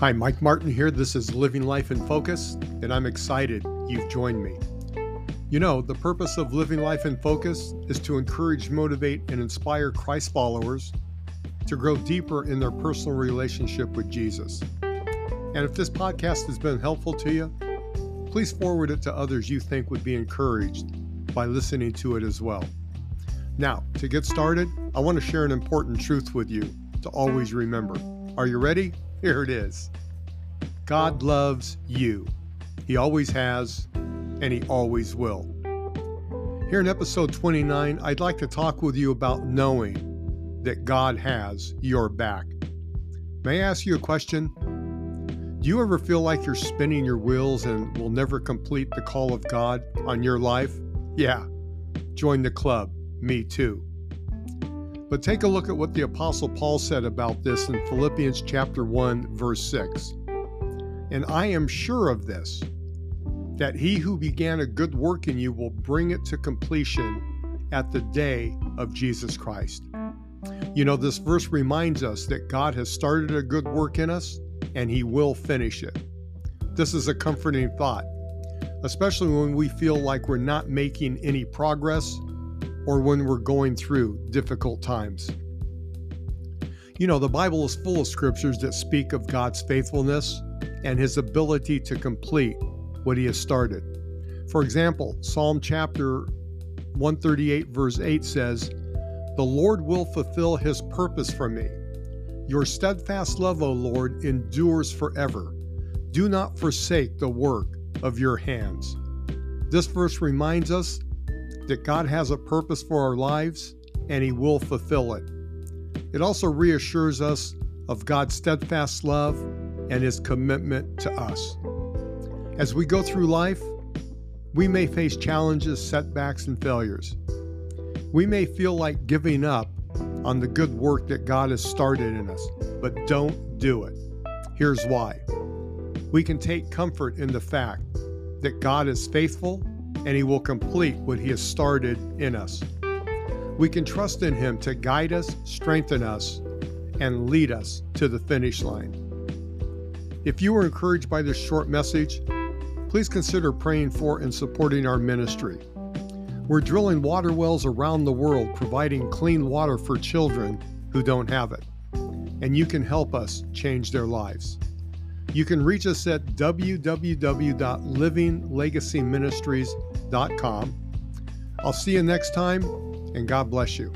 Hi, Mike Martin here. This is Living Life in Focus, and I'm excited you've joined me. You know, the purpose of Living Life in Focus is to encourage, motivate, and inspire Christ followers to grow deeper in their personal relationship with Jesus. And if this podcast has been helpful to you, please forward it to others you think would be encouraged by listening to it as well. Now, to get started, I want to share an important truth with you to always remember. Are you ready? Here it is God loves you. He always has, and He always will. Here in episode 29, I'd like to talk with you about knowing that God has your back. May I ask you a question? Do you ever feel like you're spinning your wheels and will never complete the call of God on your life? Yeah, join the club. Me too. But take a look at what the Apostle Paul said about this in Philippians chapter 1, verse 6. And I am sure of this, that he who began a good work in you will bring it to completion at the day of Jesus Christ. You know, this verse reminds us that God has started a good work in us and he will finish it. This is a comforting thought, especially when we feel like we're not making any progress or when we're going through difficult times. You know, the Bible is full of scriptures that speak of God's faithfulness and his ability to complete what he has started. For example, Psalm chapter 138, verse 8 says, The Lord will fulfill his purpose for me. Your steadfast love, O Lord, endures forever. Do not forsake the work of your hands. This verse reminds us that God has a purpose for our lives and He will fulfill it. It also reassures us of God's steadfast love and His commitment to us. As we go through life, we may face challenges, setbacks, and failures. We may feel like giving up on the good work that God has started in us, but don't do it. Here's why. We can take comfort in the fact that God is faithful and He will complete what He has started in us. We can trust in Him to guide us, strengthen us, and lead us to the finish line. If you were encouraged by this short message, please consider praying for and supporting our ministry. We're drilling water wells around the world, providing clean water for children who don't have it. And you can help us change their lives. You can reach us at www.livinglegacyministries.com. I'll see you next time, and God bless you.